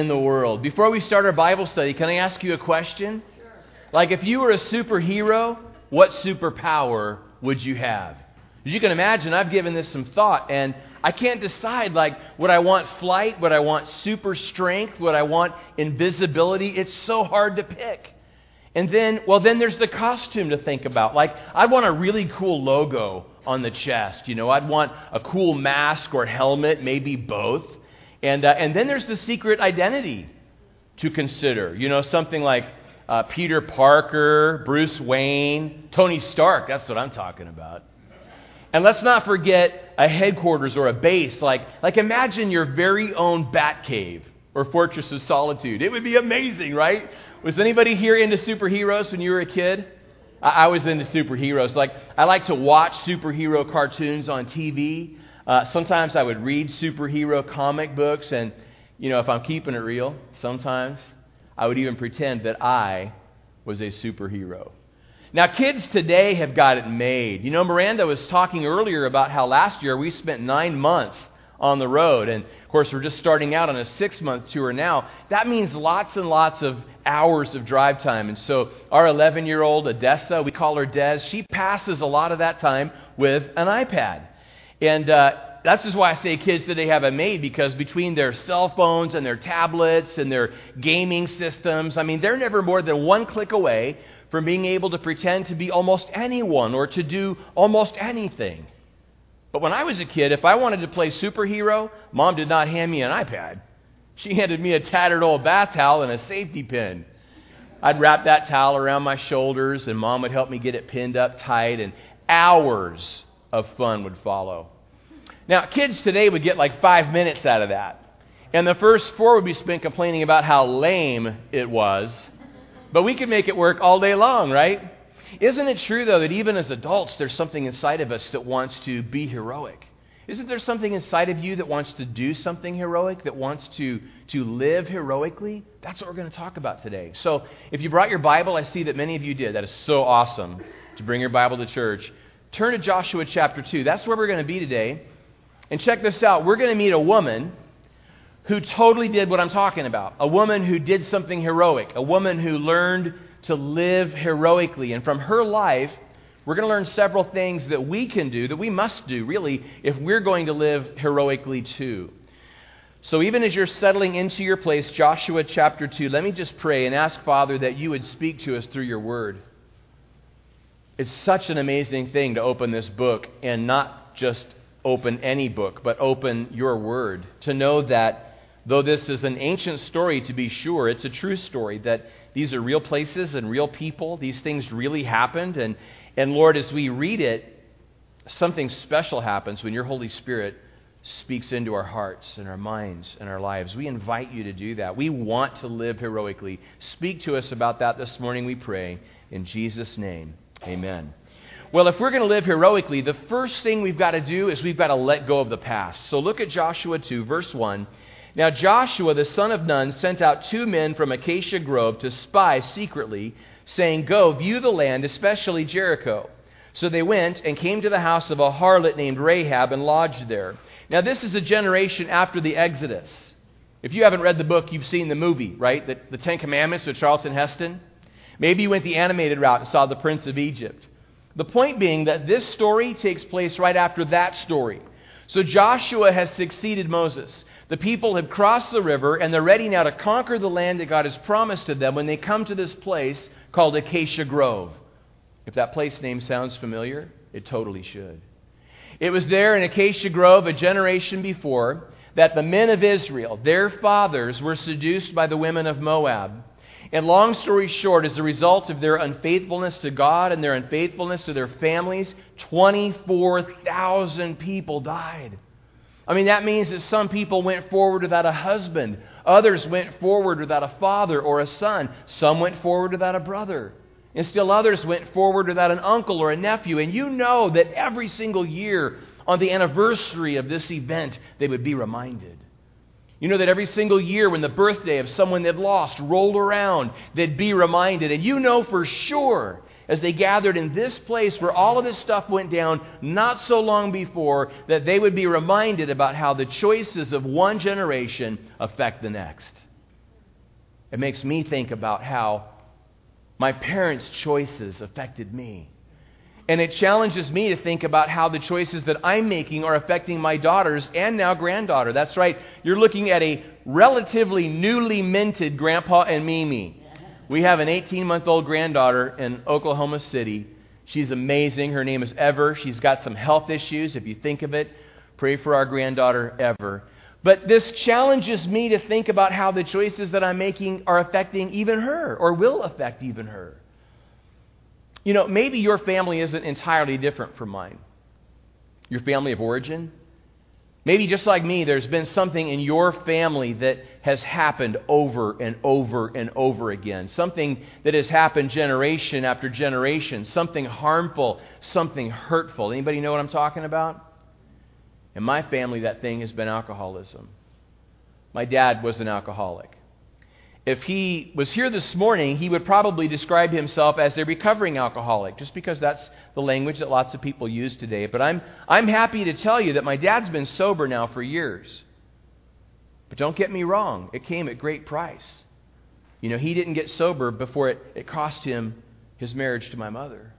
in the world. Before we start our Bible study, can I ask you a question? Sure. Like, if you were a superhero, what superpower would you have? As you can imagine, I've given this some thought, and I can't decide, like, would I want flight? Would I want super strength? Would I want invisibility? It's so hard to pick. And then, well, then there's the costume to think about. Like, I'd want a really cool logo on the chest. You know, I'd want a cool mask or helmet, maybe both. And, uh, and then there's the secret identity to consider. You know, something like uh, Peter Parker, Bruce Wayne, Tony Stark. That's what I'm talking about. And let's not forget a headquarters or a base. Like, like imagine your very own bat cave or fortress of solitude. It would be amazing, right? Was anybody here into superheroes when you were a kid? I, I was into superheroes. Like, I like to watch superhero cartoons on TV. Uh, sometimes I would read superhero comic books, and, you know, if I'm keeping it real, sometimes I would even pretend that I was a superhero. Now, kids today have got it made. You know, Miranda was talking earlier about how last year we spent nine months on the road. And of course, we're just starting out on a six month tour now. That means lots and lots of hours of drive time. And so, our 11 year old Odessa, we call her Des, she passes a lot of that time with an iPad. And uh, that's just why I say kids today have it made because between their cell phones and their tablets and their gaming systems, I mean, they're never more than one click away from being able to pretend to be almost anyone or to do almost anything. But when I was a kid, if I wanted to play superhero, mom did not hand me an iPad. She handed me a tattered old bath towel and a safety pin. I'd wrap that towel around my shoulders, and mom would help me get it pinned up tight, and hours of fun would follow. Now, kids today would get like five minutes out of that. And the first four would be spent complaining about how lame it was. But we could make it work all day long, right? Isn't it true, though, that even as adults, there's something inside of us that wants to be heroic? Isn't there something inside of you that wants to do something heroic, that wants to, to live heroically? That's what we're going to talk about today. So, if you brought your Bible, I see that many of you did. That is so awesome to bring your Bible to church. Turn to Joshua chapter 2. That's where we're going to be today. And check this out we're going to meet a woman who totally did what I'm talking about. A woman who did something heroic, a woman who learned to live heroically. And from her life, we're going to learn several things that we can do, that we must do, really, if we're going to live heroically too. So, even as you're settling into your place, Joshua chapter 2, let me just pray and ask, Father, that you would speak to us through your word. It's such an amazing thing to open this book and not just open any book, but open your word. To know that though this is an ancient story, to be sure, it's a true story, that these are real places and real people. These things really happened. And, and Lord, as we read it, something special happens when your Holy Spirit speaks into our hearts and our minds and our lives. We invite you to do that. We want to live heroically. Speak to us about that this morning, we pray. In Jesus' name, amen. Well, if we're going to live heroically, the first thing we've got to do is we've got to let go of the past. So look at Joshua 2, verse 1. Now Joshua, the son of Nun, sent out two men from Acacia Grove to spy secretly, saying, Go, view the land, especially Jericho. So they went and came to the house of a harlot named Rahab and lodged there. Now, this is a generation after the Exodus. If you haven't read the book, you've seen the movie, right? The, the Ten Commandments with Charlton Heston. Maybe you went the animated route and saw The Prince of Egypt. The point being that this story takes place right after that story. So Joshua has succeeded Moses. The people have crossed the river and they're ready now to conquer the land that God has promised to them when they come to this place called Acacia Grove. If that place name sounds familiar, it totally should. It was there in Acacia Grove a generation before that the men of Israel, their fathers, were seduced by the women of Moab. And long story short, as a result of their unfaithfulness to God and their unfaithfulness to their families, 24,000 people died. I mean, that means that some people went forward without a husband, others went forward without a father or a son, some went forward without a brother, and still others went forward without an uncle or a nephew. And you know that every single year on the anniversary of this event, they would be reminded. You know that every single year when the birthday of someone they'd lost rolled around, they'd be reminded. And you know for sure, as they gathered in this place where all of this stuff went down not so long before, that they would be reminded about how the choices of one generation affect the next. it makes me think about how my parents' choices affected me. And it challenges me to think about how the choices that I'm making are affecting my daughters and now granddaughter. That's right. You're looking at a relatively newly minted Grandpa and Mimi. We have an 18 month old granddaughter in Oklahoma City. She's amazing. Her name is Ever. She's got some health issues, if you think of it. Pray for our granddaughter, Ever. But this challenges me to think about how the choices that I'm making are affecting even her or will affect even her. You know, maybe your family isn't entirely different from mine. Your family of origin. Maybe just like me, there's been something in your family that has happened over and over and over again. Something that has happened generation after generation. Something harmful, something hurtful. Anybody know what I'm talking about? In my family, that thing has been alcoholism. My dad was an alcoholic. If he was here this morning, he would probably describe himself as a recovering alcoholic, just because that's the language that lots of people use today. But I'm, I'm happy to tell you that my dad's been sober now for years. But don't get me wrong, it came at great price. You know, he didn't get sober before it, it cost him his marriage to my mother,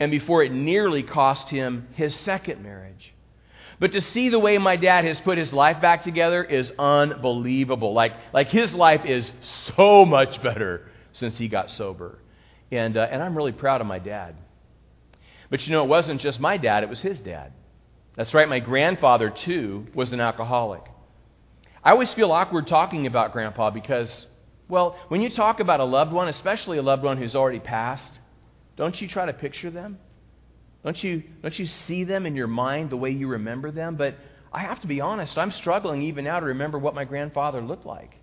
and before it nearly cost him his second marriage. But to see the way my dad has put his life back together is unbelievable. Like, like his life is so much better since he got sober. And, uh, and I'm really proud of my dad. But you know, it wasn't just my dad, it was his dad. That's right, my grandfather, too, was an alcoholic. I always feel awkward talking about grandpa because, well, when you talk about a loved one, especially a loved one who's already passed, don't you try to picture them? Don't you, don't you see them in your mind the way you remember them? But I have to be honest, I'm struggling even now to remember what my grandfather looked like.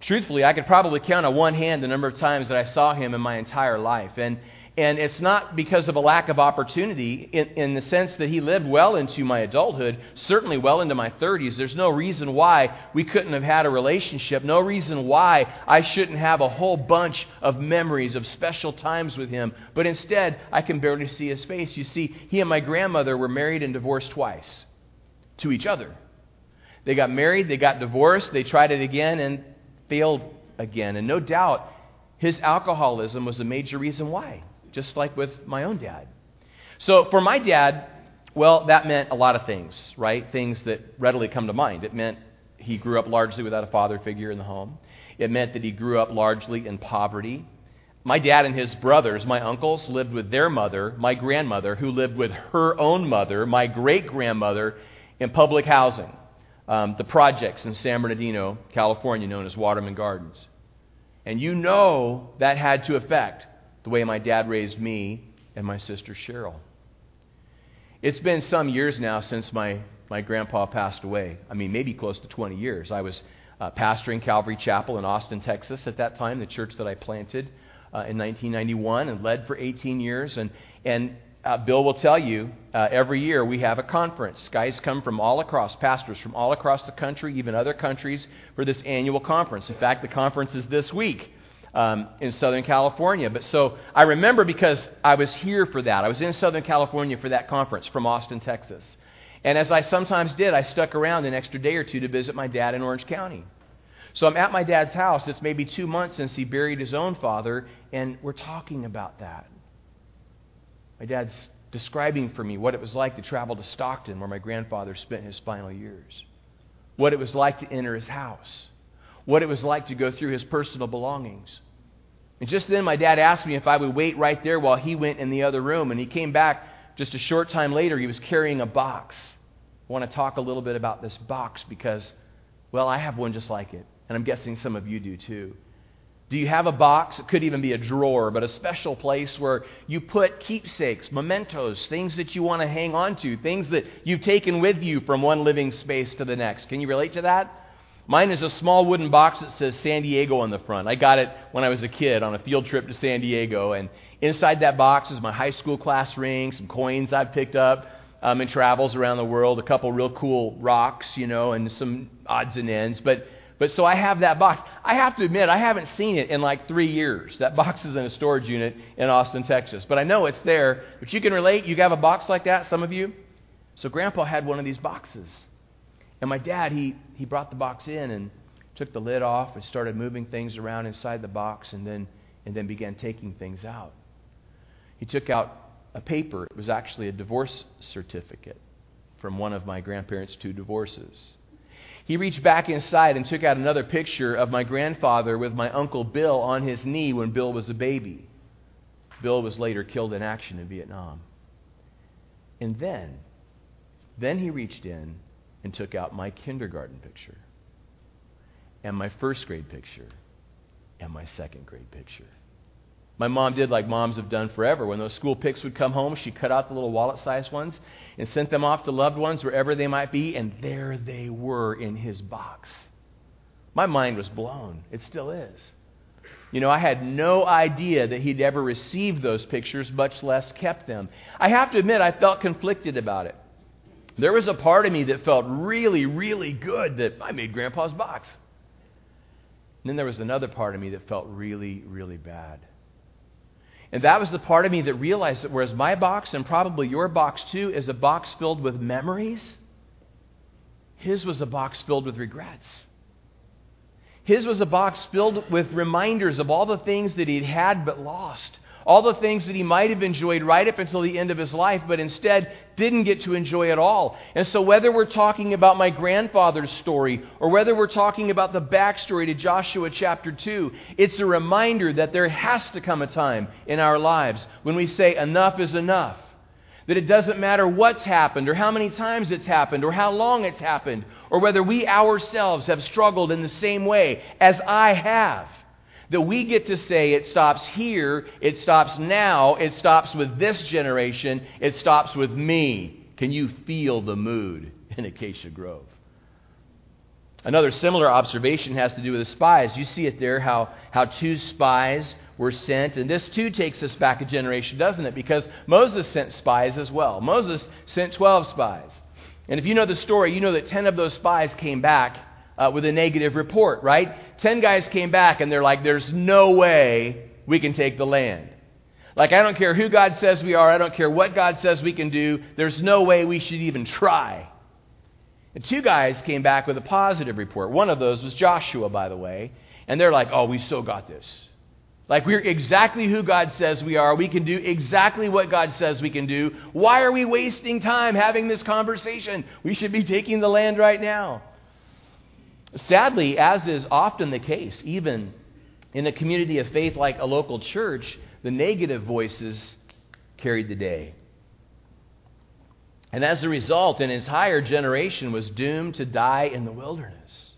Truthfully, I could probably count on one hand the number of times that I saw him in my entire life. And, and it's not because of a lack of opportunity in, in the sense that he lived well into my adulthood, certainly well into my 30s. There's no reason why we couldn't have had a relationship, no reason why I shouldn't have a whole bunch of memories of special times with him. But instead, I can barely see his face. You see, he and my grandmother were married and divorced twice to each other. They got married, they got divorced, they tried it again and failed again. And no doubt, his alcoholism was a major reason why just like with my own dad. So for my dad, well, that meant a lot of things, right? Things that readily come to mind. It meant he grew up largely without a father figure in the home. It meant that he grew up largely in poverty. My dad and his brothers, my uncles, lived with their mother, my grandmother, who lived with her own mother, my great grandmother, in public housing, um, the projects in San Bernardino, California, known as Waterman Gardens. And you know that had to affect the way my dad raised me and my sister Cheryl. It's been some years now since my, my grandpa passed away. I mean, maybe close to 20 years. I was uh, pastoring Calvary Chapel in Austin, Texas at that time, the church that I planted uh, in 1991 and led for 18 years. And, and uh, Bill will tell you uh, every year we have a conference. Guys come from all across, pastors from all across the country, even other countries, for this annual conference. In fact, the conference is this week um, in Southern California. But so I remember because I was here for that. I was in Southern California for that conference from Austin, Texas. And as I sometimes did, I stuck around an extra day or two to visit my dad in Orange County. So I'm at my dad's house. It's maybe two months since he buried his own father, and we're talking about that. My dad's describing for me what it was like to travel to Stockton, where my grandfather spent his final years, what it was like to enter his house what it was like to go through his personal belongings. And just then, my dad asked me if I would wait right there while he went in the other room. And he came back just a short time later. He was carrying a box. I want to talk a little bit about this box because, well, I have one just like it. And I'm guessing some of you do too. Do you have a box? It could even be a drawer, but a special place where you put keepsakes, mementos, things that you want to hang on to, things that you've taken with you from one living space to the next. Can you relate to that? Mine is a small wooden box that says San Diego on the front. I got it when I was a kid on a field trip to San Diego. And inside that box is my high school class ring, some coins I've picked up um, in travels around the world, a couple real cool rocks, you know, and some odds and ends. But, but so I have that box. I have to admit, I haven't seen it in like three years. That box is in a storage unit in Austin, Texas. But I know it's there. But you can relate. You have a box like that, some of you? So Grandpa had one of these boxes. And my dad, he, he brought the box in and took the lid off and started moving things around inside the box and then, and then began taking things out. He took out a paper. It was actually a divorce certificate from one of my grandparents' two divorces. He reached back inside and took out another picture of my grandfather with my uncle Bill on his knee when Bill was a baby. Bill was later killed in action in Vietnam. And then, then he reached in and took out my kindergarten picture, and my first grade picture, and my second grade picture. My mom did like moms have done forever. When those school pics would come home, she cut out the little wallet sized ones and sent them off to loved ones wherever they might be, and there they were in his box. My mind was blown. It still is. You know, I had no idea that he'd ever received those pictures, much less kept them. I have to admit, I felt conflicted about it. There was a part of me that felt really, really good that I made Grandpa's box. And then there was another part of me that felt really, really bad. And that was the part of me that realized that whereas my box, and probably your box too, is a box filled with memories, his was a box filled with regrets. His was a box filled with reminders of all the things that he'd had but lost all the things that he might have enjoyed right up until the end of his life, but instead didn't get to enjoy at all. And so, whether we're talking about my grandfather's story or whether we're talking about the backstory to Joshua chapter 2, it's a reminder that there has to come a time in our lives when we say, enough is enough. That it doesn't matter what's happened or how many times it's happened or how long it's happened or whether we ourselves have struggled in the same way as I have that we get to say it stops here, it stops now, it stops with this generation, it stops with me. Can you feel the mood in Acacia Grove? Another similar observation has to do with the spies. You see it there, how, how two spies were sent. And this too takes us back a generation, doesn't it? Because Moses sent spies as well. Moses sent 12 spies. And if you know the story, you know that 10 of those spies came back uh, with a negative report, right? Ten guys came back and they're like, there's no way we can take the land. Like, I don't care who God says we are, I don't care what God says we can do, there's no way we should even try. And two guys came back with a positive report. One of those was Joshua, by the way. And they're like, oh, we still got this. Like, we're exactly who God says we are. We can do exactly what God says we can do. Why are we wasting time having this conversation? We should be taking the land right now. Sadly, as is often the case, even in a community of faith like a local church, the negative voices carried the day. And as a result, an entire generation was doomed to die in the wilderness.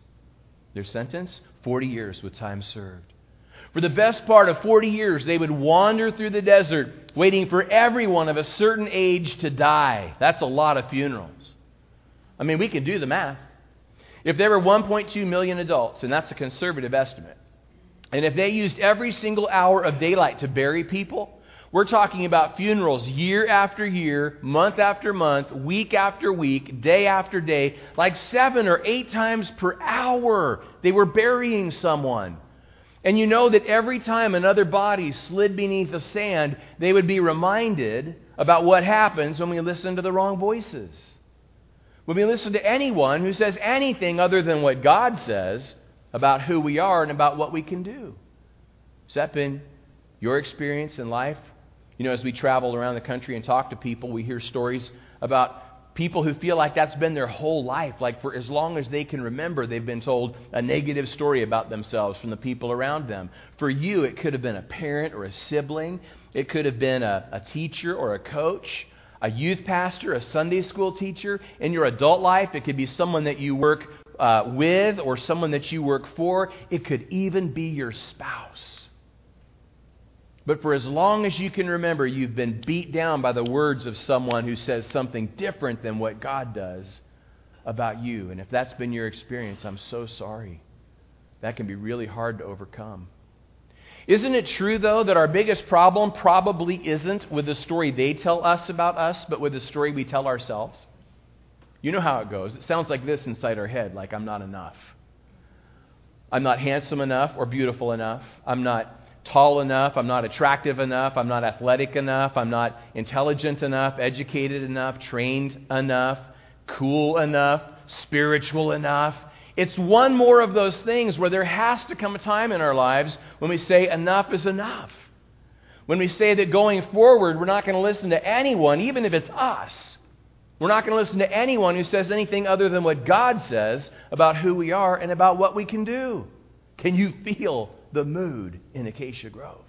Their sentence 40 years with time served. For the best part of 40 years, they would wander through the desert, waiting for everyone of a certain age to die. That's a lot of funerals. I mean, we can do the math. If there were 1.2 million adults, and that's a conservative estimate, and if they used every single hour of daylight to bury people, we're talking about funerals year after year, month after month, week after week, day after day, like seven or eight times per hour. They were burying someone. And you know that every time another body slid beneath the sand, they would be reminded about what happens when we listen to the wrong voices. When we listen to anyone who says anything other than what God says about who we are and about what we can do. Has that been your experience in life? You know, as we travel around the country and talk to people, we hear stories about people who feel like that's been their whole life. Like for as long as they can remember, they've been told a negative story about themselves from the people around them. For you, it could have been a parent or a sibling, it could have been a, a teacher or a coach a youth pastor, a Sunday school teacher. In your adult life, it could be someone that you work uh, with or someone that you work for. It could even be your spouse. But for as long as you can remember, you've been beat down by the words of someone who says something different than what God does about you. And if that's been your experience, I'm so sorry. That can be really hard to overcome. Isn't it true, though, that our biggest problem probably isn't with the story they tell us about us, but with the story we tell ourselves? You know how it goes. It sounds like this inside our head like, I'm not enough. I'm not handsome enough or beautiful enough. I'm not tall enough. I'm not attractive enough. I'm not athletic enough. I'm not intelligent enough, educated enough, trained enough, cool enough, spiritual enough. It's one more of those things where there has to come a time in our lives when we say, enough is enough. When we say that going forward, we're not going to listen to anyone, even if it's us. We're not going to listen to anyone who says anything other than what God says about who we are and about what we can do. Can you feel the mood in Acacia Grove?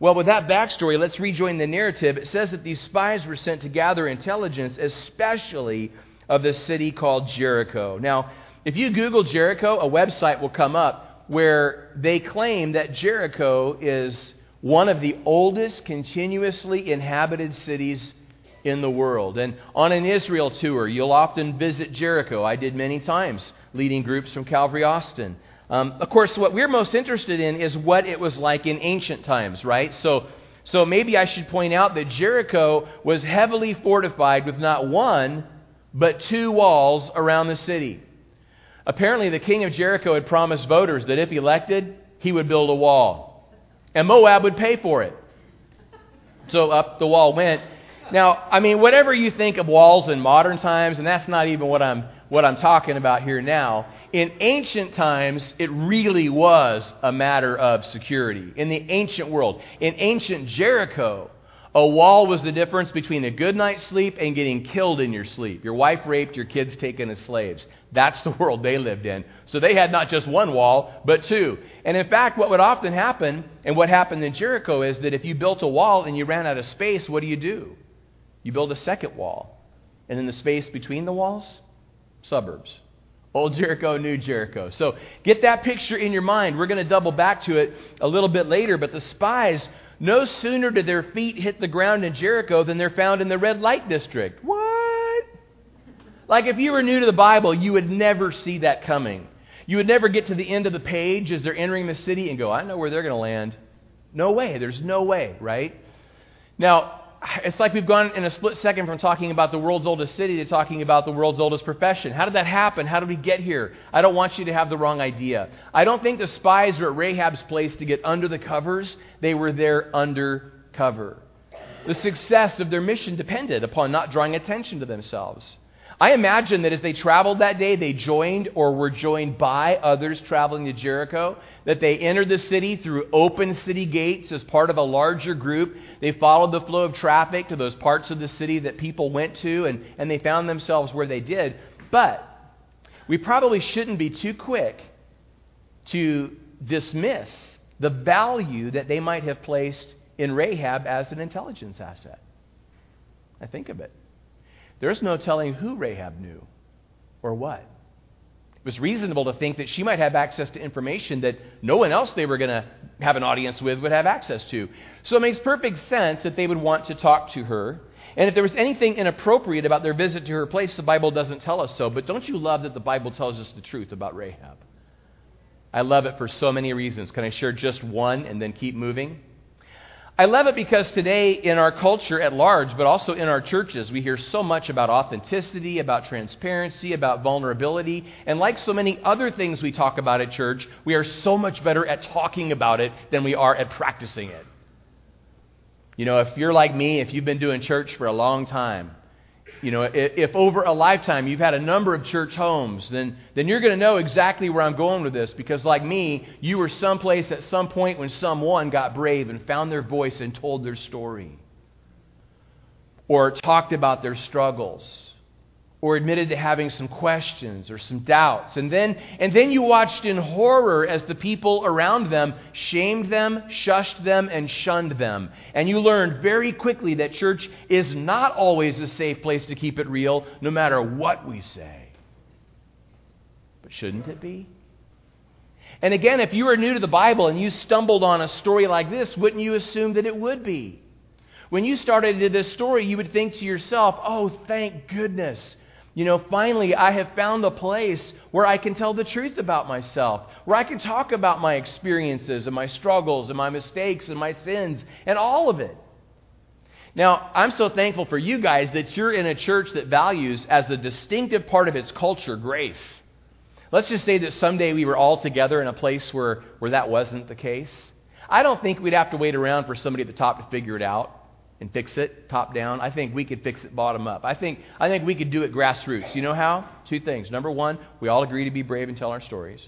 Well, with that backstory, let's rejoin the narrative. It says that these spies were sent to gather intelligence, especially of the city called Jericho. Now, if you Google Jericho, a website will come up where they claim that Jericho is one of the oldest continuously inhabited cities in the world. And on an Israel tour, you'll often visit Jericho. I did many times, leading groups from Calvary Austin. Um, of course, what we're most interested in is what it was like in ancient times, right? So, so maybe I should point out that Jericho was heavily fortified with not one, but two walls around the city. Apparently, the king of Jericho had promised voters that if elected, he would build a wall and Moab would pay for it. So up the wall went. Now, I mean, whatever you think of walls in modern times, and that's not even what I'm what I'm talking about here now. In ancient times, it really was a matter of security. In the ancient world, in ancient Jericho, a wall was the difference between a good night's sleep and getting killed in your sleep. Your wife raped, your kids taken as slaves. That's the world they lived in. So they had not just one wall, but two. And in fact, what would often happen, and what happened in Jericho, is that if you built a wall and you ran out of space, what do you do? You build a second wall. And in the space between the walls, suburbs. Old Jericho, New Jericho. So get that picture in your mind. We're going to double back to it a little bit later, but the spies no sooner did their feet hit the ground in Jericho than they're found in the red light district. What? Like if you were new to the Bible, you would never see that coming. You would never get to the end of the page as they're entering the city and go, I know where they're going to land. No way. There's no way, right? Now, it's like we've gone in a split second from talking about the world's oldest city to talking about the world's oldest profession. How did that happen? How did we get here? I don't want you to have the wrong idea. I don't think the spies were at Rahab's place to get under the covers, they were there under cover. The success of their mission depended upon not drawing attention to themselves. I imagine that as they traveled that day, they joined or were joined by others traveling to Jericho, that they entered the city through open city gates as part of a larger group. They followed the flow of traffic to those parts of the city that people went to, and, and they found themselves where they did. But we probably shouldn't be too quick to dismiss the value that they might have placed in Rahab as an intelligence asset. I think of it. There's no telling who Rahab knew or what. It was reasonable to think that she might have access to information that no one else they were going to have an audience with would have access to. So it makes perfect sense that they would want to talk to her. And if there was anything inappropriate about their visit to her place, the Bible doesn't tell us so. But don't you love that the Bible tells us the truth about Rahab? I love it for so many reasons. Can I share just one and then keep moving? I love it because today, in our culture at large, but also in our churches, we hear so much about authenticity, about transparency, about vulnerability. And like so many other things we talk about at church, we are so much better at talking about it than we are at practicing it. You know, if you're like me, if you've been doing church for a long time, you know, if, over a lifetime you've had a number of church homes, then, then you're going to know exactly where I'm going with this because, like me, you were someplace at some point when someone got brave and found their voice and told their story or talked about their struggles or admitted to having some questions or some doubts. And then, and then you watched in horror as the people around them shamed them, shushed them, and shunned them. And you learned very quickly that church is not always a safe place to keep it real, no matter what we say. But shouldn't it be? And again, if you were new to the Bible and you stumbled on a story like this, wouldn't you assume that it would be? When you started into this story, you would think to yourself, oh, thank goodness you know, finally, I have found a place where I can tell the truth about myself, where I can talk about my experiences and my struggles and my mistakes and my sins and all of it. Now, I'm so thankful for you guys that you're in a church that values as a distinctive part of its culture grace. Let's just say that someday we were all together in a place where, where that wasn't the case. I don't think we'd have to wait around for somebody at the top to figure it out. And fix it top down. I think we could fix it bottom up. I think, I think we could do it grassroots. You know how? Two things. Number one, we all agree to be brave and tell our stories.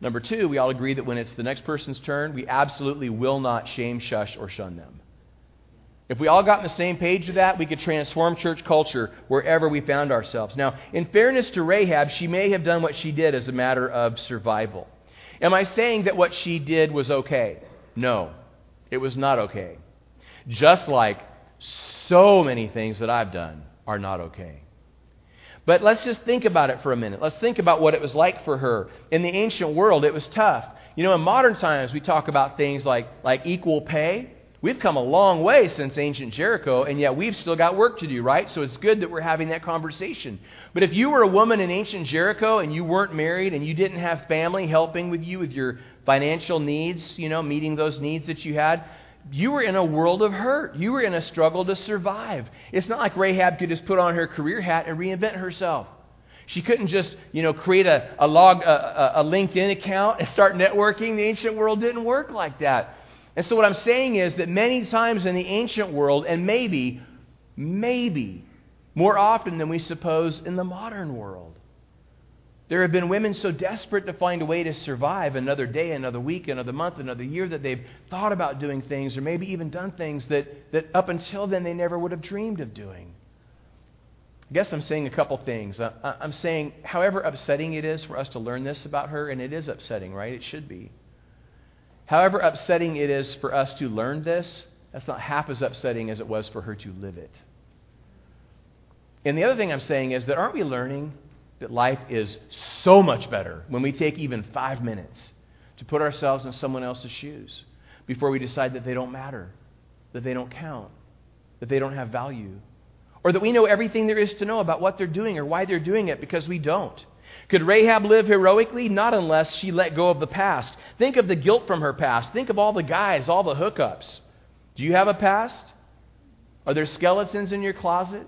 Number two, we all agree that when it's the next person's turn, we absolutely will not shame, shush, or shun them. If we all got on the same page with that, we could transform church culture wherever we found ourselves. Now, in fairness to Rahab, she may have done what she did as a matter of survival. Am I saying that what she did was okay? No, it was not okay. Just like so many things that I've done are not okay. But let's just think about it for a minute. Let's think about what it was like for her. In the ancient world, it was tough. You know, in modern times, we talk about things like, like equal pay. We've come a long way since ancient Jericho, and yet we've still got work to do, right? So it's good that we're having that conversation. But if you were a woman in ancient Jericho and you weren't married and you didn't have family helping with you with your financial needs, you know, meeting those needs that you had, you were in a world of hurt. You were in a struggle to survive. It's not like Rahab could just put on her career hat and reinvent herself. She couldn't just, you know, create a, a log, a, a LinkedIn account and start networking. The ancient world didn't work like that. And so what I'm saying is that many times in the ancient world, and maybe, maybe more often than we suppose in the modern world, there have been women so desperate to find a way to survive another day, another week, another month, another year that they've thought about doing things or maybe even done things that, that up until then they never would have dreamed of doing. I guess I'm saying a couple things. I'm saying, however upsetting it is for us to learn this about her, and it is upsetting, right? It should be. However upsetting it is for us to learn this, that's not half as upsetting as it was for her to live it. And the other thing I'm saying is that aren't we learning that life is so much better when we take even five minutes to put ourselves in someone else's shoes before we decide that they don't matter, that they don't count, that they don't have value, or that we know everything there is to know about what they're doing or why they're doing it because we don't. Could Rahab live heroically? Not unless she let go of the past. Think of the guilt from her past. Think of all the guys, all the hookups. Do you have a past? Are there skeletons in your closet?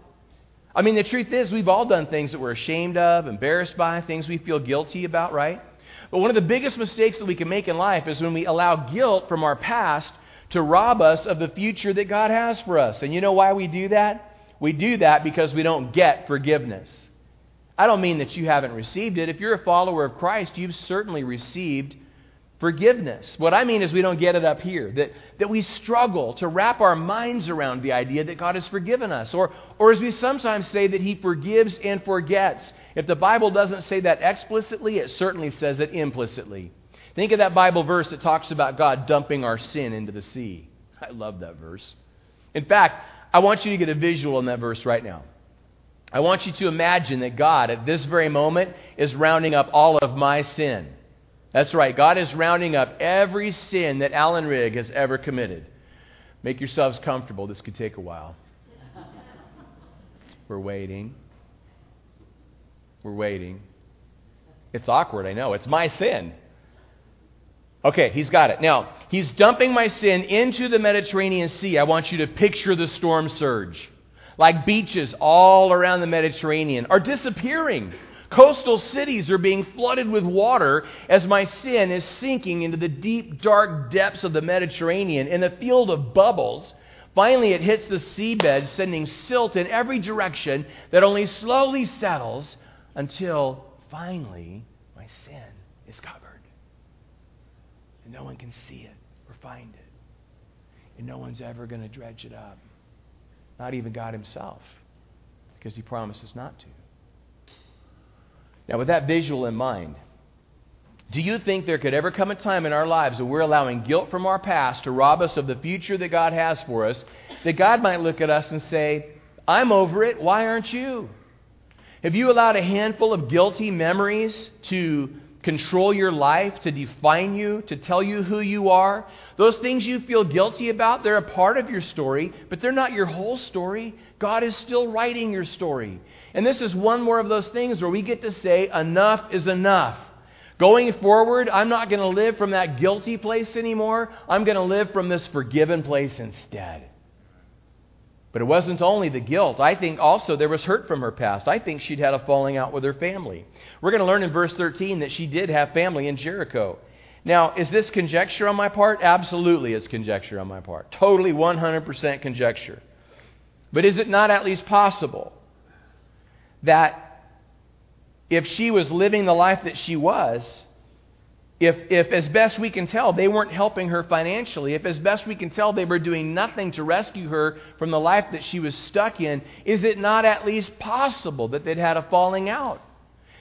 I mean, the truth is, we've all done things that we're ashamed of, embarrassed by, things we feel guilty about, right? But one of the biggest mistakes that we can make in life is when we allow guilt from our past to rob us of the future that God has for us. And you know why we do that? We do that because we don't get forgiveness. I don't mean that you haven't received it. If you're a follower of Christ, you've certainly received forgiveness. What I mean is we don't get it up here, that, that we struggle to wrap our minds around the idea that God has forgiven us. Or, or as we sometimes say, that He forgives and forgets. If the Bible doesn't say that explicitly, it certainly says it implicitly. Think of that Bible verse that talks about God dumping our sin into the sea. I love that verse. In fact, I want you to get a visual in that verse right now. I want you to imagine that God, at this very moment, is rounding up all of my sin. That's right. God is rounding up every sin that Alan Rigg has ever committed. Make yourselves comfortable. This could take a while. We're waiting. We're waiting. It's awkward, I know. It's my sin. Okay, he's got it. Now, he's dumping my sin into the Mediterranean Sea. I want you to picture the storm surge like beaches all around the Mediterranean, are disappearing. Coastal cities are being flooded with water as my sin is sinking into the deep, dark depths of the Mediterranean in a field of bubbles. Finally, it hits the seabed, sending silt in every direction that only slowly settles until finally my sin is covered. And no one can see it or find it. And no one's ever going to dredge it up. Not even God Himself, because He promises not to. Now, with that visual in mind, do you think there could ever come a time in our lives where we're allowing guilt from our past to rob us of the future that God has for us, that God might look at us and say, I'm over it, why aren't you? Have you allowed a handful of guilty memories to control your life, to define you, to tell you who you are. Those things you feel guilty about, they're a part of your story, but they're not your whole story. God is still writing your story. And this is one more of those things where we get to say, enough is enough. Going forward, I'm not going to live from that guilty place anymore. I'm going to live from this forgiven place instead. But it wasn't only the guilt. I think also there was hurt from her past. I think she'd had a falling out with her family. We're going to learn in verse 13 that she did have family in Jericho. Now, is this conjecture on my part? Absolutely, it's conjecture on my part. Totally 100% conjecture. But is it not at least possible that if she was living the life that she was, if, if, as best we can tell, they weren't helping her financially, if, as best we can tell, they were doing nothing to rescue her from the life that she was stuck in, is it not at least possible that they'd had a falling out?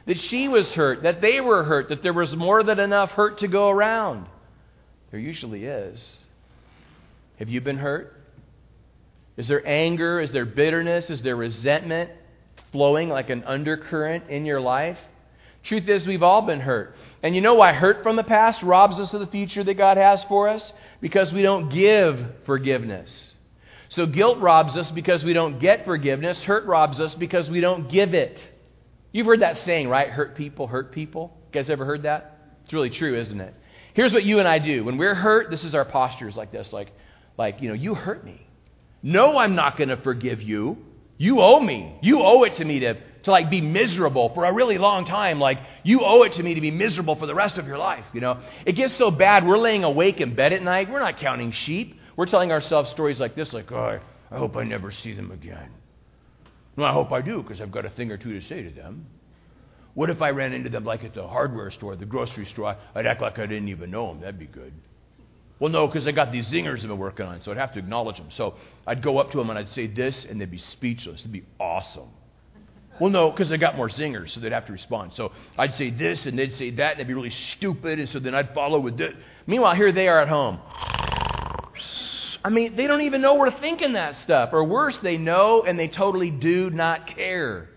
That she was hurt, that they were hurt, that there was more than enough hurt to go around? There usually is. Have you been hurt? Is there anger? Is there bitterness? Is there resentment flowing like an undercurrent in your life? Truth is, we've all been hurt. And you know why hurt from the past robs us of the future that God has for us? Because we don't give forgiveness. So guilt robs us because we don't get forgiveness. Hurt robs us because we don't give it. You've heard that saying, right? Hurt people, hurt people. You guys ever heard that? It's really true, isn't it? Here's what you and I do. When we're hurt, this is our postures like this. Like, like you know, you hurt me. No, I'm not going to forgive you. You owe me. You owe it to me to to like be miserable for a really long time. Like, you owe it to me to be miserable for the rest of your life, you know? It gets so bad, we're laying awake in bed at night. We're not counting sheep. We're telling ourselves stories like this, like, oh, I hope I never see them again. Well, I hope I do, because I've got a thing or two to say to them. What if I ran into them like at the hardware store, the grocery store? I'd act like I didn't even know them. That'd be good. Well, no, because I got these zingers I've been working on, so I'd have to acknowledge them. So I'd go up to them and I'd say this, and they'd be speechless. It'd be awesome. Well, no, because they got more zingers, so they'd have to respond. So I'd say this, and they'd say that, and it'd be really stupid, and so then I'd follow with this. Meanwhile, here they are at home. I mean, they don't even know we're thinking that stuff. Or worse, they know and they totally do not care.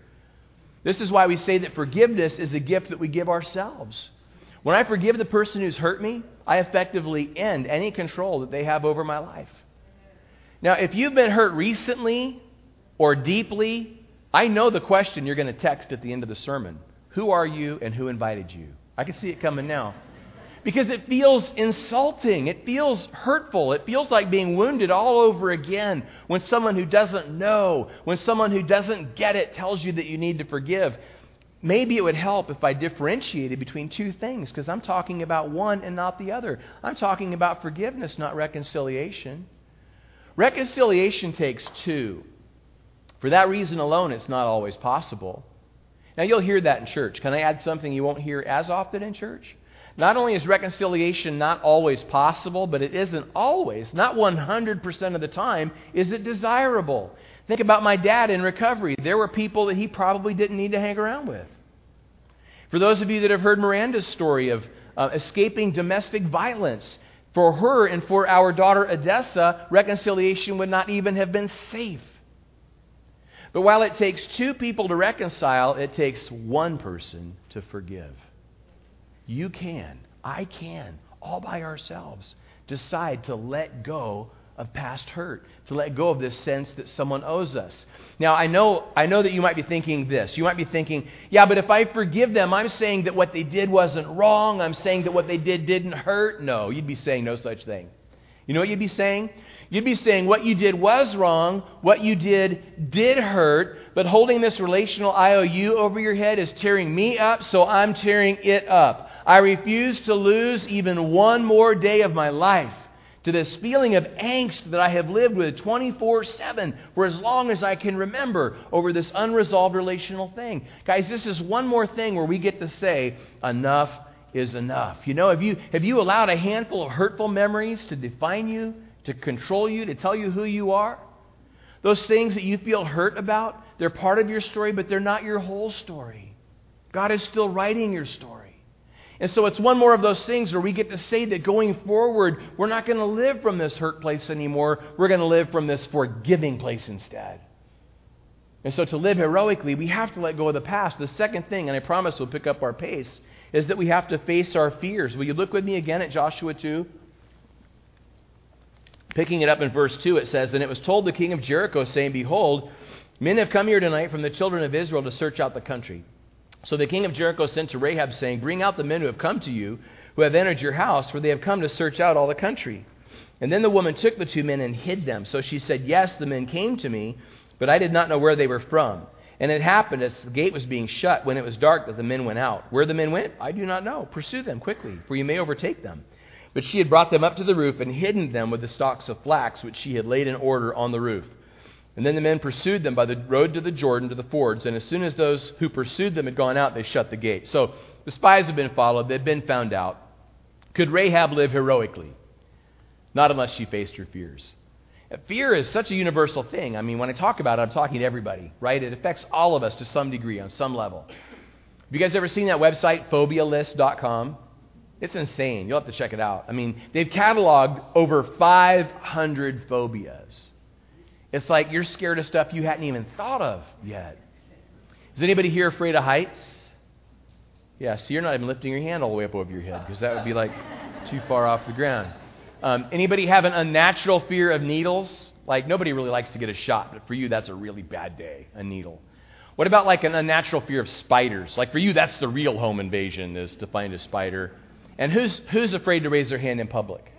This is why we say that forgiveness is a gift that we give ourselves. When I forgive the person who's hurt me, I effectively end any control that they have over my life. Now, if you've been hurt recently or deeply, I know the question you're going to text at the end of the sermon Who are you and who invited you? I can see it coming now. Because it feels insulting. It feels hurtful. It feels like being wounded all over again when someone who doesn't know, when someone who doesn't get it tells you that you need to forgive. Maybe it would help if I differentiated between two things because I'm talking about one and not the other. I'm talking about forgiveness, not reconciliation. Reconciliation takes two. For that reason alone, it's not always possible. Now, you'll hear that in church. Can I add something you won't hear as often in church? Not only is reconciliation not always possible, but it isn't always, not 100% of the time, is it desirable. Think about my dad in recovery. There were people that he probably didn't need to hang around with. For those of you that have heard Miranda's story of uh, escaping domestic violence, for her and for our daughter Odessa, reconciliation would not even have been safe. But while it takes two people to reconcile, it takes one person to forgive. You can, I can, all by ourselves, decide to let go of past hurt, to let go of this sense that someone owes us. Now, I know, I know that you might be thinking this. You might be thinking, yeah, but if I forgive them, I'm saying that what they did wasn't wrong. I'm saying that what they did didn't hurt. No, you'd be saying no such thing. You know what you'd be saying? You'd be saying what you did was wrong, what you did did hurt, but holding this relational IOU over your head is tearing me up, so I'm tearing it up. I refuse to lose even one more day of my life to this feeling of angst that I have lived with 24 7 for as long as I can remember over this unresolved relational thing. Guys, this is one more thing where we get to say, enough is enough. You know, have you, have you allowed a handful of hurtful memories to define you? To control you, to tell you who you are. Those things that you feel hurt about, they're part of your story, but they're not your whole story. God is still writing your story. And so it's one more of those things where we get to say that going forward, we're not going to live from this hurt place anymore. We're going to live from this forgiving place instead. And so to live heroically, we have to let go of the past. The second thing, and I promise we'll pick up our pace, is that we have to face our fears. Will you look with me again at Joshua 2? Picking it up in verse 2, it says, And it was told the king of Jericho, saying, Behold, men have come here tonight from the children of Israel to search out the country. So the king of Jericho sent to Rahab, saying, Bring out the men who have come to you, who have entered your house, for they have come to search out all the country. And then the woman took the two men and hid them. So she said, Yes, the men came to me, but I did not know where they were from. And it happened as the gate was being shut when it was dark that the men went out. Where the men went, I do not know. Pursue them quickly, for you may overtake them. But she had brought them up to the roof and hidden them with the stalks of flax which she had laid in order on the roof. And then the men pursued them by the road to the Jordan to the fords. And as soon as those who pursued them had gone out, they shut the gate. So the spies had been followed, they'd been found out. Could Rahab live heroically? Not unless she faced her fears. Fear is such a universal thing. I mean, when I talk about it, I'm talking to everybody, right? It affects all of us to some degree, on some level. Have you guys ever seen that website, phobialist.com? It's insane. You'll have to check it out. I mean, they've cataloged over 500 phobias. It's like you're scared of stuff you hadn't even thought of yet. Is anybody here afraid of heights? Yeah, so you're not even lifting your hand all the way up over your head because that would be like too far off the ground. Um, anybody have an unnatural fear of needles? Like, nobody really likes to get a shot, but for you, that's a really bad day, a needle. What about like an unnatural fear of spiders? Like, for you, that's the real home invasion, is to find a spider. And who's, who's afraid to raise their hand in public?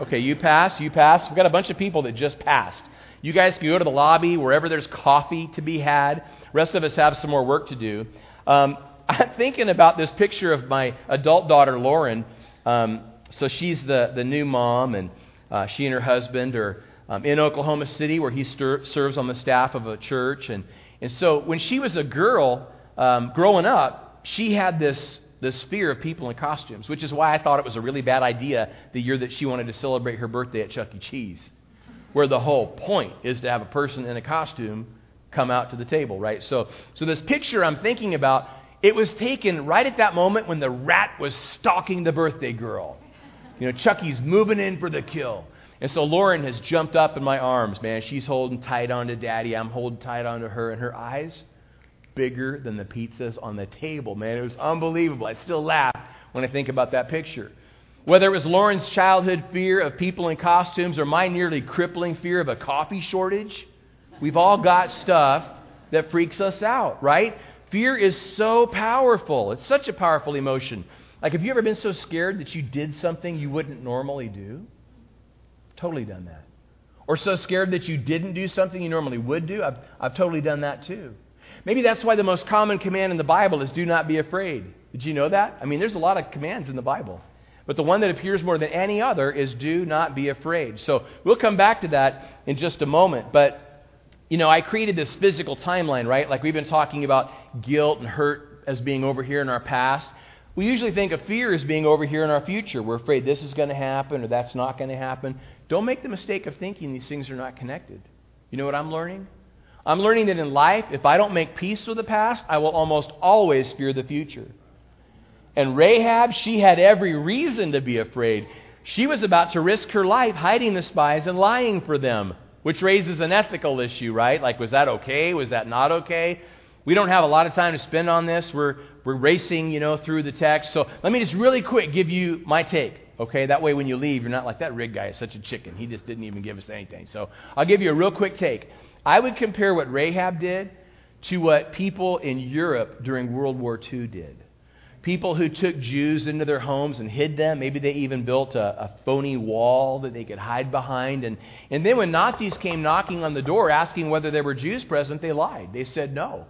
Okay, you pass, you pass. We've got a bunch of people that just passed. You guys can go to the lobby, wherever there's coffee to be had. rest of us have some more work to do. Um, I'm thinking about this picture of my adult daughter, Lauren. Um, so she's the, the new mom, and uh, she and her husband are um, in Oklahoma City, where he stir- serves on the staff of a church. And, and so when she was a girl um, growing up, she had this, this fear of people in costumes, which is why I thought it was a really bad idea the year that she wanted to celebrate her birthday at Chuck E. Cheese, where the whole point is to have a person in a costume come out to the table, right? So, so this picture I'm thinking about, it was taken right at that moment when the rat was stalking the birthday girl. You know, Chucky's moving in for the kill. And so Lauren has jumped up in my arms, man. She's holding tight onto daddy. I'm holding tight onto her. And her eyes, bigger than the pizzas on the table, man. It was unbelievable. I still laugh when I think about that picture. Whether it was Lauren's childhood fear of people in costumes or my nearly crippling fear of a coffee shortage, we've all got stuff that freaks us out, right? Fear is so powerful. It's such a powerful emotion. Like, have you ever been so scared that you did something you wouldn't normally do? Totally done that. Or so scared that you didn't do something you normally would do? I've, I've totally done that too. Maybe that's why the most common command in the Bible is do not be afraid. Did you know that? I mean, there's a lot of commands in the Bible. But the one that appears more than any other is do not be afraid. So we'll come back to that in just a moment. But, you know, I created this physical timeline, right? Like we've been talking about guilt and hurt as being over here in our past. We usually think of fear as being over here in our future. We're afraid this is going to happen or that's not going to happen. Don't make the mistake of thinking these things are not connected. You know what I'm learning? I'm learning that in life, if I don't make peace with the past, I will almost always fear the future. And Rahab, she had every reason to be afraid. She was about to risk her life hiding the spies and lying for them, which raises an ethical issue, right? Like, was that okay? Was that not okay? We don't have a lot of time to spend on this. We're, we're racing, you know, through the text. So let me just really quick give you my take, okay? That way when you leave, you're not like, that rig guy is such a chicken. He just didn't even give us anything. So I'll give you a real quick take. I would compare what Rahab did to what people in Europe during World War II did. People who took Jews into their homes and hid them. Maybe they even built a, a, phony wall that they could hide behind. And, and then when Nazis came knocking on the door asking whether there were Jews present, they lied. They said no.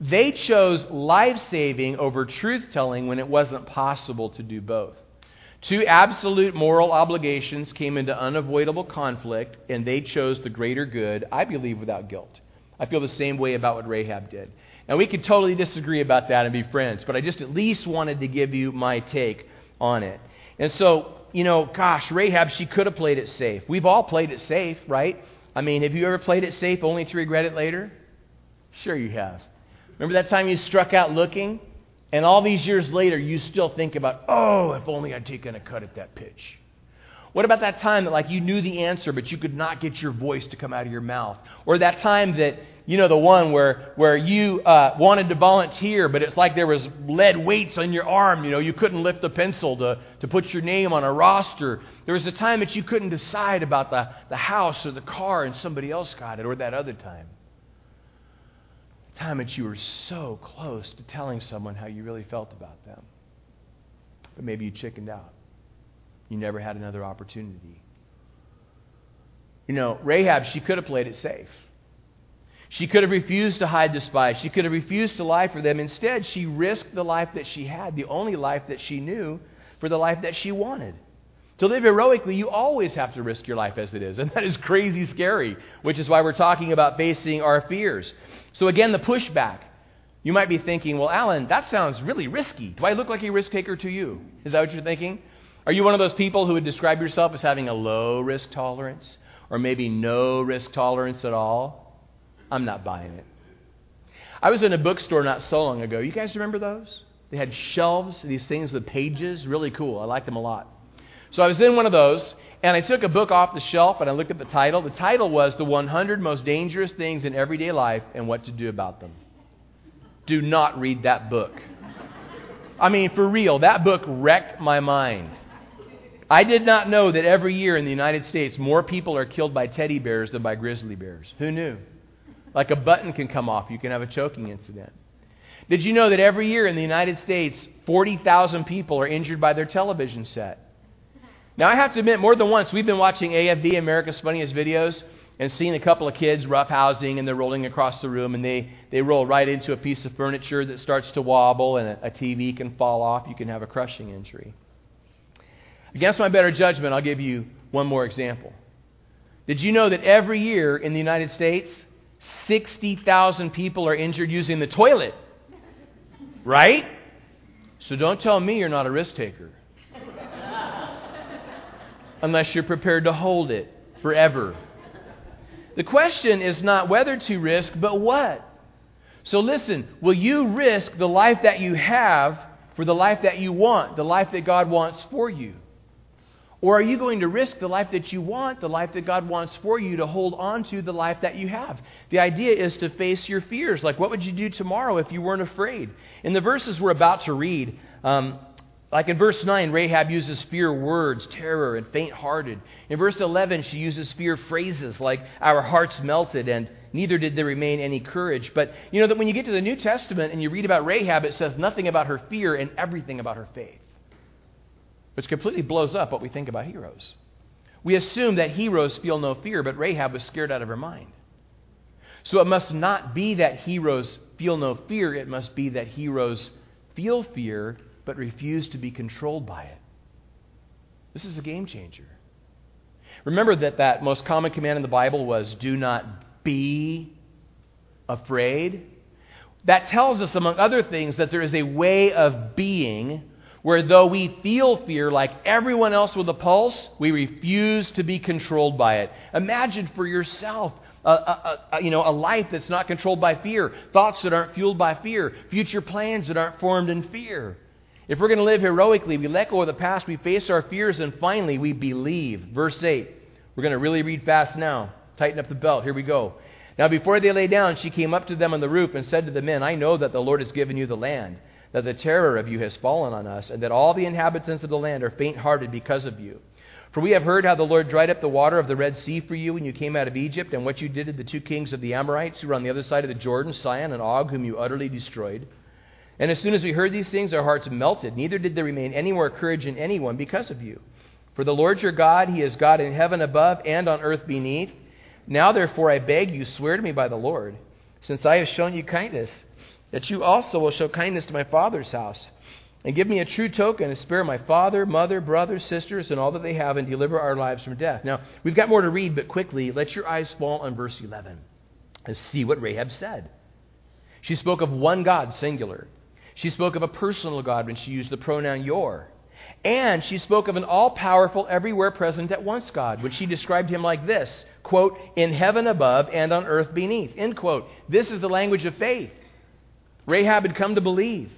They chose life saving over truth telling when it wasn't possible to do both. Two absolute moral obligations came into unavoidable conflict, and they chose the greater good, I believe, without guilt. I feel the same way about what Rahab did. Now, we could totally disagree about that and be friends, but I just at least wanted to give you my take on it. And so, you know, gosh, Rahab, she could have played it safe. We've all played it safe, right? I mean, have you ever played it safe only to regret it later? Sure, you have. Remember that time you struck out looking? And all these years later, you still think about, oh, if only I'd taken a cut at that pitch. What about that time that, like, you knew the answer, but you could not get your voice to come out of your mouth? Or that time that, you know, the one where, where you uh, wanted to volunteer, but it's like there was lead weights on your arm. You know, you couldn't lift the pencil to, to put your name on a roster. There was a time that you couldn't decide about the, the house or the car, and somebody else got it, or that other time time that you were so close to telling someone how you really felt about them. But maybe you chickened out. You never had another opportunity. You know, Rahab, she could have played it safe. She could have refused to hide the spies. She could have refused to lie for them. Instead, she risked the life that she had, the only life that she knew, for the life that she wanted. To live heroically, you always have to risk your life as it is. And that is crazy scary, which is why we're talking about facing our fears. So, again, the pushback. You might be thinking, well, Alan, that sounds really risky. Do I look like a risk taker to you? Is that what you're thinking? Are you one of those people who would describe yourself as having a low risk tolerance? Or maybe no risk tolerance at all? I'm not buying it. I was in a bookstore not so long ago. You guys remember those? They had shelves, these things with pages. Really cool. I liked them a lot. So I was in one of those, and I took a book off the shelf and I looked at the title. The title was The 100 Most Dangerous Things in Everyday Life and What to Do About Them. Do not read that book. I mean, for real, that book wrecked my mind. I did not know that every year in the United States, more people are killed by teddy bears than by grizzly bears. Who knew? Like a button can come off, you can have a choking incident. Did you know that every year in the United States, 40,000 people are injured by their television set? Now, I have to admit, more than once, we've been watching AFV, America's Funniest Videos, and seeing a couple of kids roughhousing, and they're rolling across the room, and they, they roll right into a piece of furniture that starts to wobble, and a, a TV can fall off. You can have a crushing injury. Against my better judgment, I'll give you one more example. Did you know that every year in the United States, 60,000 people are injured using the toilet? Right? So don't tell me you're not a risk taker unless you're prepared to hold it forever. The question is not whether to risk, but what. So listen, will you risk the life that you have for the life that you want, the life that God wants for you? Or are you going to risk the life that you want, the life that God wants for you, to hold on to the life that you have? The idea is to face your fears. Like, what would you do tomorrow if you weren't afraid? In the verses we're about to read, um, like in verse 9, Rahab uses fear words, terror, and faint hearted. In verse 11, she uses fear phrases like, our hearts melted, and neither did there remain any courage. But you know that when you get to the New Testament and you read about Rahab, it says nothing about her fear and everything about her faith, which completely blows up what we think about heroes. We assume that heroes feel no fear, but Rahab was scared out of her mind. So it must not be that heroes feel no fear, it must be that heroes feel fear but refuse to be controlled by it. This is a game changer. Remember that that most common command in the Bible was do not be afraid. That tells us, among other things, that there is a way of being where though we feel fear like everyone else with a pulse, we refuse to be controlled by it. Imagine for yourself a, a, a, you know, a life that's not controlled by fear, thoughts that aren't fueled by fear, future plans that aren't formed in fear. If we're going to live heroically, we let go of the past, we face our fears, and finally we believe. Verse 8. We're going to really read fast now. Tighten up the belt. Here we go. Now, before they lay down, she came up to them on the roof and said to the men, I know that the Lord has given you the land, that the terror of you has fallen on us, and that all the inhabitants of the land are faint hearted because of you. For we have heard how the Lord dried up the water of the Red Sea for you when you came out of Egypt, and what you did to the two kings of the Amorites who were on the other side of the Jordan, Sihon and Og, whom you utterly destroyed. And as soon as we heard these things, our hearts melted. Neither did there remain any more courage in anyone because of you. For the Lord your God, He is God in heaven above and on earth beneath. Now, therefore, I beg you, swear to me by the Lord, since I have shown you kindness, that you also will show kindness to my father's house. And give me a true token to spare my father, mother, brothers, sisters, and all that they have, and deliver our lives from death. Now, we've got more to read, but quickly, let your eyes fall on verse 11 and see what Rahab said. She spoke of one God, singular. She spoke of a personal God when she used the pronoun your. And she spoke of an all powerful, everywhere present at once God when she described him like this quote, in heaven above and on earth beneath, end quote. This is the language of faith. Rahab had come to believe.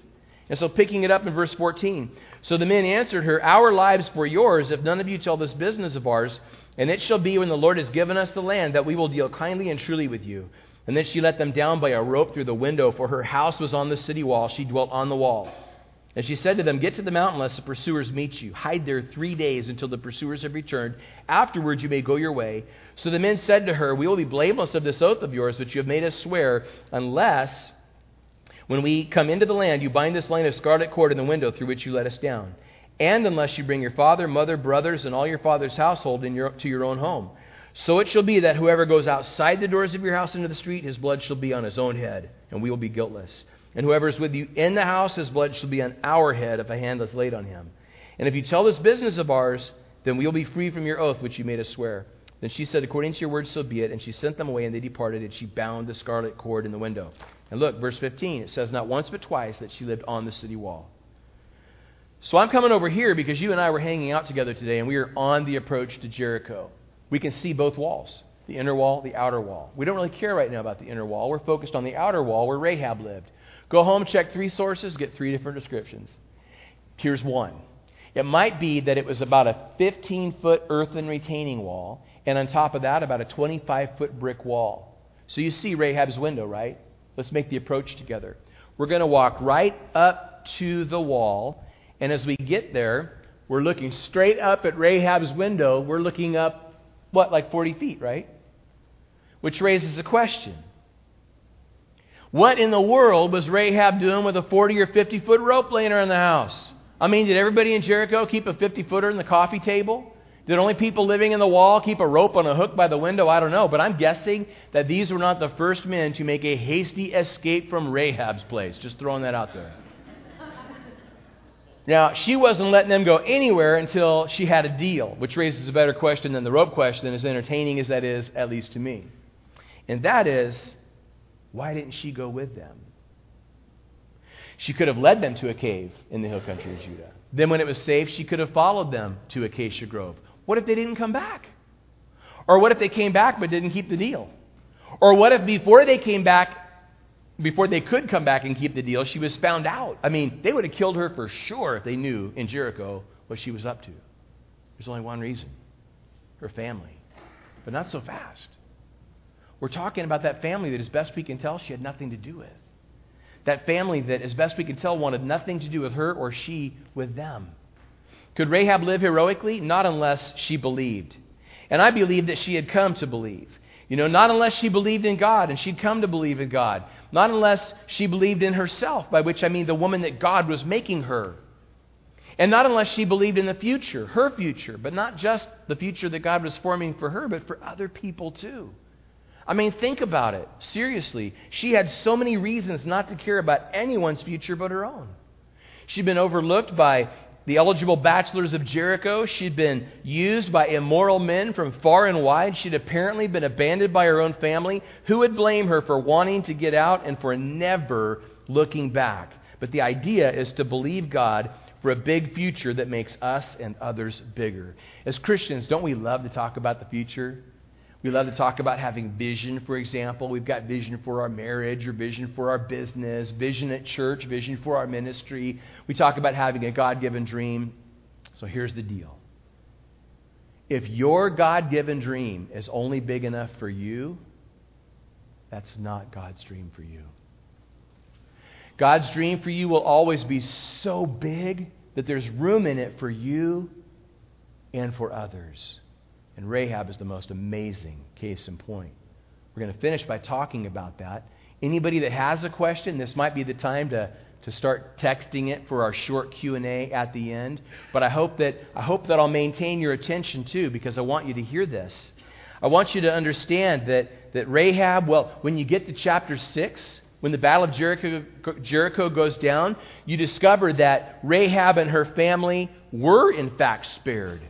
And so, picking it up in verse 14. So the men answered her, Our lives for yours, if none of you tell this business of ours. And it shall be when the Lord has given us the land that we will deal kindly and truly with you. And then she let them down by a rope through the window, for her house was on the city wall. She dwelt on the wall. And she said to them, Get to the mountain lest the pursuers meet you. Hide there three days until the pursuers have returned. Afterwards you may go your way. So the men said to her, We will be blameless of this oath of yours which you have made us swear, unless when we come into the land you bind this line of scarlet cord in the window through which you let us down. And unless you bring your father, mother, brothers, and all your father's household your, to your own home. So it shall be that whoever goes outside the doors of your house into the street, his blood shall be on his own head, and we will be guiltless. And whoever is with you in the house, his blood shall be on our head if a hand is laid on him. And if you tell this business of ours, then we will be free from your oath which you made us swear. Then she said, According to your word, so be it. And she sent them away, and they departed, and she bound the scarlet cord in the window. And look, verse 15, it says, Not once but twice that she lived on the city wall. So I'm coming over here because you and I were hanging out together today, and we are on the approach to Jericho. We can see both walls the inner wall, the outer wall. We don't really care right now about the inner wall. We're focused on the outer wall where Rahab lived. Go home, check three sources, get three different descriptions. Here's one. It might be that it was about a 15 foot earthen retaining wall, and on top of that, about a 25 foot brick wall. So you see Rahab's window, right? Let's make the approach together. We're going to walk right up to the wall, and as we get there, we're looking straight up at Rahab's window. We're looking up what, like 40 feet, right? Which raises a question. What in the world was Rahab doing with a 40 or 50 foot rope laying around the house? I mean, did everybody in Jericho keep a 50 footer in the coffee table? Did only people living in the wall keep a rope on a hook by the window? I don't know. But I'm guessing that these were not the first men to make a hasty escape from Rahab's place. Just throwing that out there. Now, she wasn't letting them go anywhere until she had a deal, which raises a better question than the rope question, as entertaining as that is, at least to me. And that is, why didn't she go with them? She could have led them to a cave in the hill country of Judah. Then, when it was safe, she could have followed them to Acacia Grove. What if they didn't come back? Or what if they came back but didn't keep the deal? Or what if before they came back, before they could come back and keep the deal, she was found out. I mean, they would have killed her for sure if they knew in Jericho what she was up to. There's only one reason her family. But not so fast. We're talking about that family that, as best we can tell, she had nothing to do with. That family that, as best we can tell, wanted nothing to do with her or she with them. Could Rahab live heroically? Not unless she believed. And I believe that she had come to believe. You know, not unless she believed in God and she'd come to believe in God. Not unless she believed in herself, by which I mean the woman that God was making her. And not unless she believed in the future, her future, but not just the future that God was forming for her, but for other people too. I mean, think about it. Seriously. She had so many reasons not to care about anyone's future but her own. She'd been overlooked by the eligible bachelors of Jericho. She'd been used by immoral men from far and wide. She'd apparently been abandoned by her own family. Who would blame her for wanting to get out and for never looking back? But the idea is to believe God for a big future that makes us and others bigger. As Christians, don't we love to talk about the future? We love to talk about having vision, for example. We've got vision for our marriage or vision for our business, vision at church, vision for our ministry. We talk about having a God given dream. So here's the deal if your God given dream is only big enough for you, that's not God's dream for you. God's dream for you will always be so big that there's room in it for you and for others. And Rahab is the most amazing case in point. We're going to finish by talking about that. Anybody that has a question, this might be the time to, to start texting it for our short Q&A at the end. But I hope that I hope that I'll maintain your attention too because I want you to hear this. I want you to understand that that Rahab, well, when you get to chapter 6, when the battle of Jericho, Jericho goes down, you discover that Rahab and her family were in fact spared.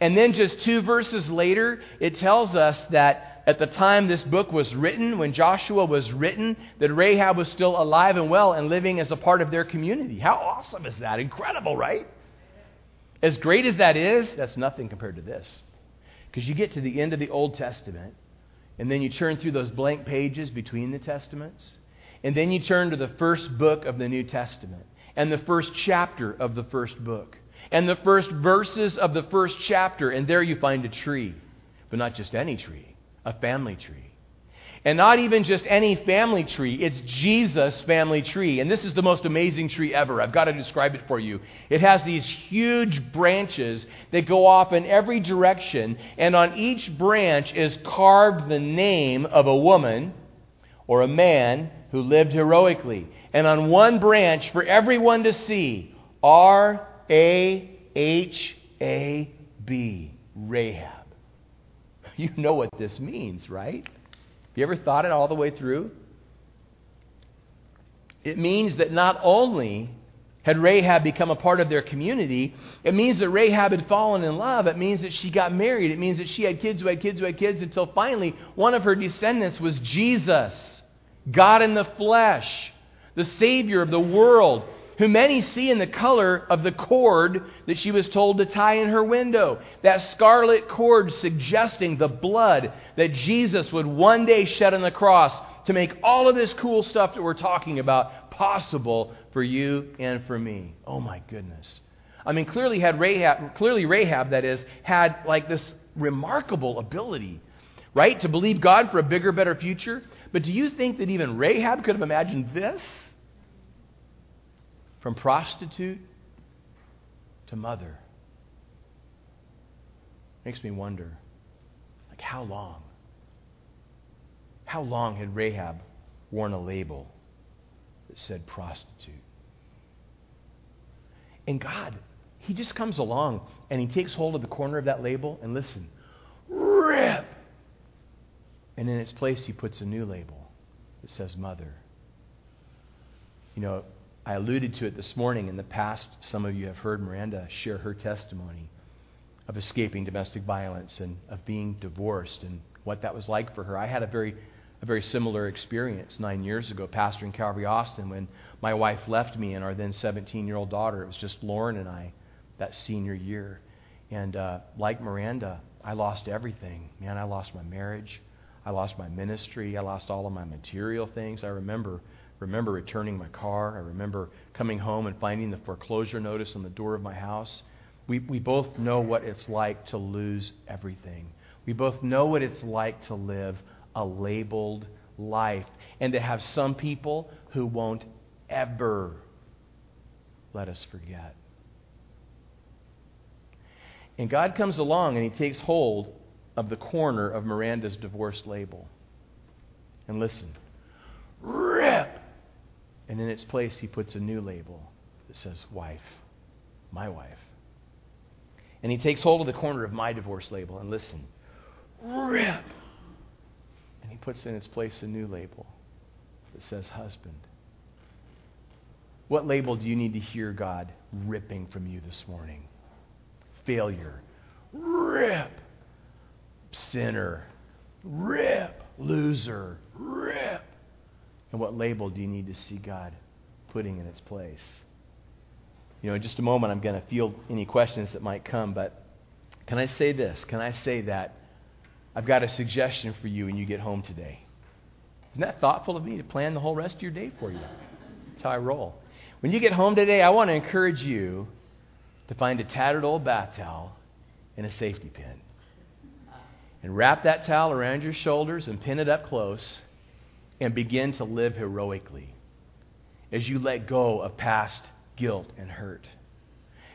And then just two verses later, it tells us that at the time this book was written, when Joshua was written, that Rahab was still alive and well and living as a part of their community. How awesome is that? Incredible, right? As great as that is, that's nothing compared to this. Because you get to the end of the Old Testament, and then you turn through those blank pages between the Testaments, and then you turn to the first book of the New Testament and the first chapter of the first book and the first verses of the first chapter, and there you find a tree. But not just any tree, a family tree. And not even just any family tree, it's Jesus' family tree. And this is the most amazing tree ever. I've got to describe it for you. It has these huge branches that go off in every direction, and on each branch is carved the name of a woman or a man who lived heroically. And on one branch, for everyone to see, R A H A B, Rahab. you know what this means, right? Have you ever thought it all the way through? It means that not only had Rahab become a part of their community, it means that Rahab had fallen in love. It means that she got married. It means that she had kids who had kids who had kids until finally one of her descendants was Jesus, God in the flesh, the Savior of the world, who many see in the color of the cord that she was told to tie in her window. That scarlet cord suggesting the blood that Jesus would one day shed on the cross to make all of this cool stuff that we're talking about possible for you and for me. Oh my goodness. I mean, clearly had Rahab, clearly Rahab, that is, had like this remarkable ability, right, to believe God for a bigger, better future. But do you think that even Rahab could have imagined this? From prostitute to mother. Makes me wonder, like, how long? How long had Rahab worn a label that said prostitute? And God, He just comes along and He takes hold of the corner of that label and listen, rip! And in its place, He puts a new label that says mother. You know, I alluded to it this morning. In the past, some of you have heard Miranda share her testimony of escaping domestic violence and of being divorced and what that was like for her. I had a very a very similar experience nine years ago, pastoring Calvary Austin, when my wife left me and our then 17 year old daughter. It was just Lauren and I that senior year. And uh, like Miranda, I lost everything. Man, I lost my marriage. I lost my ministry. I lost all of my material things. I remember remember returning my car. I remember coming home and finding the foreclosure notice on the door of my house. We, we both know what it's like to lose everything. We both know what it's like to live a labeled life and to have some people who won't ever let us forget. And God comes along and He takes hold of the corner of Miranda's divorced label. And listen, rip! And in its place, He puts a new label that says, wife, my wife. And He takes hold of the corner of my divorce label. And listen, rip! And he puts in its place a new label that says husband. What label do you need to hear God ripping from you this morning? Failure. Rip. Sinner. Rip. Loser. Rip. And what label do you need to see God putting in its place? You know, in just a moment, I'm going to field any questions that might come, but can I say this? Can I say that I've got a suggestion for you when you get home today. Isn't that thoughtful of me to plan the whole rest of your day for you? That's how I roll. When you get home today, I want to encourage you to find a tattered old bath towel and a safety pin. And wrap that towel around your shoulders and pin it up close and begin to live heroically as you let go of past guilt and hurt.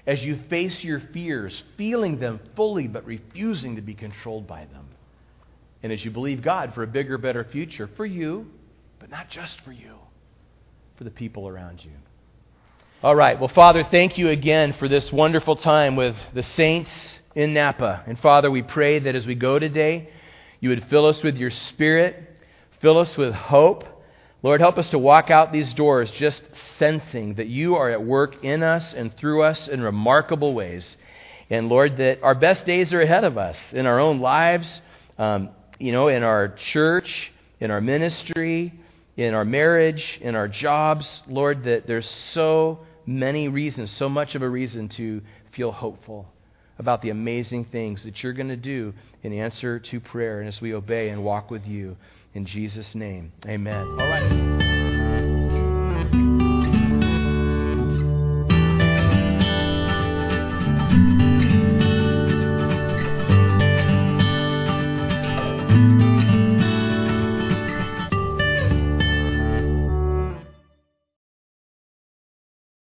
As you face your fears, feeling them fully but refusing to be controlled by them and as you believe God for a bigger, better future for you, but not just for you, for the people around you. All right. Well, Father, thank you again for this wonderful time with the saints in Napa. And Father, we pray that as we go today, you would fill us with your spirit, fill us with hope. Lord, help us to walk out these doors just sensing that you are at work in us and through us in remarkable ways. And Lord, that our best days are ahead of us in our own lives. Um, you know, in our church, in our ministry, in our marriage, in our jobs, Lord, that there's so many reasons, so much of a reason to feel hopeful about the amazing things that you're going to do in answer to prayer and as we obey and walk with you. In Jesus' name, amen. All right.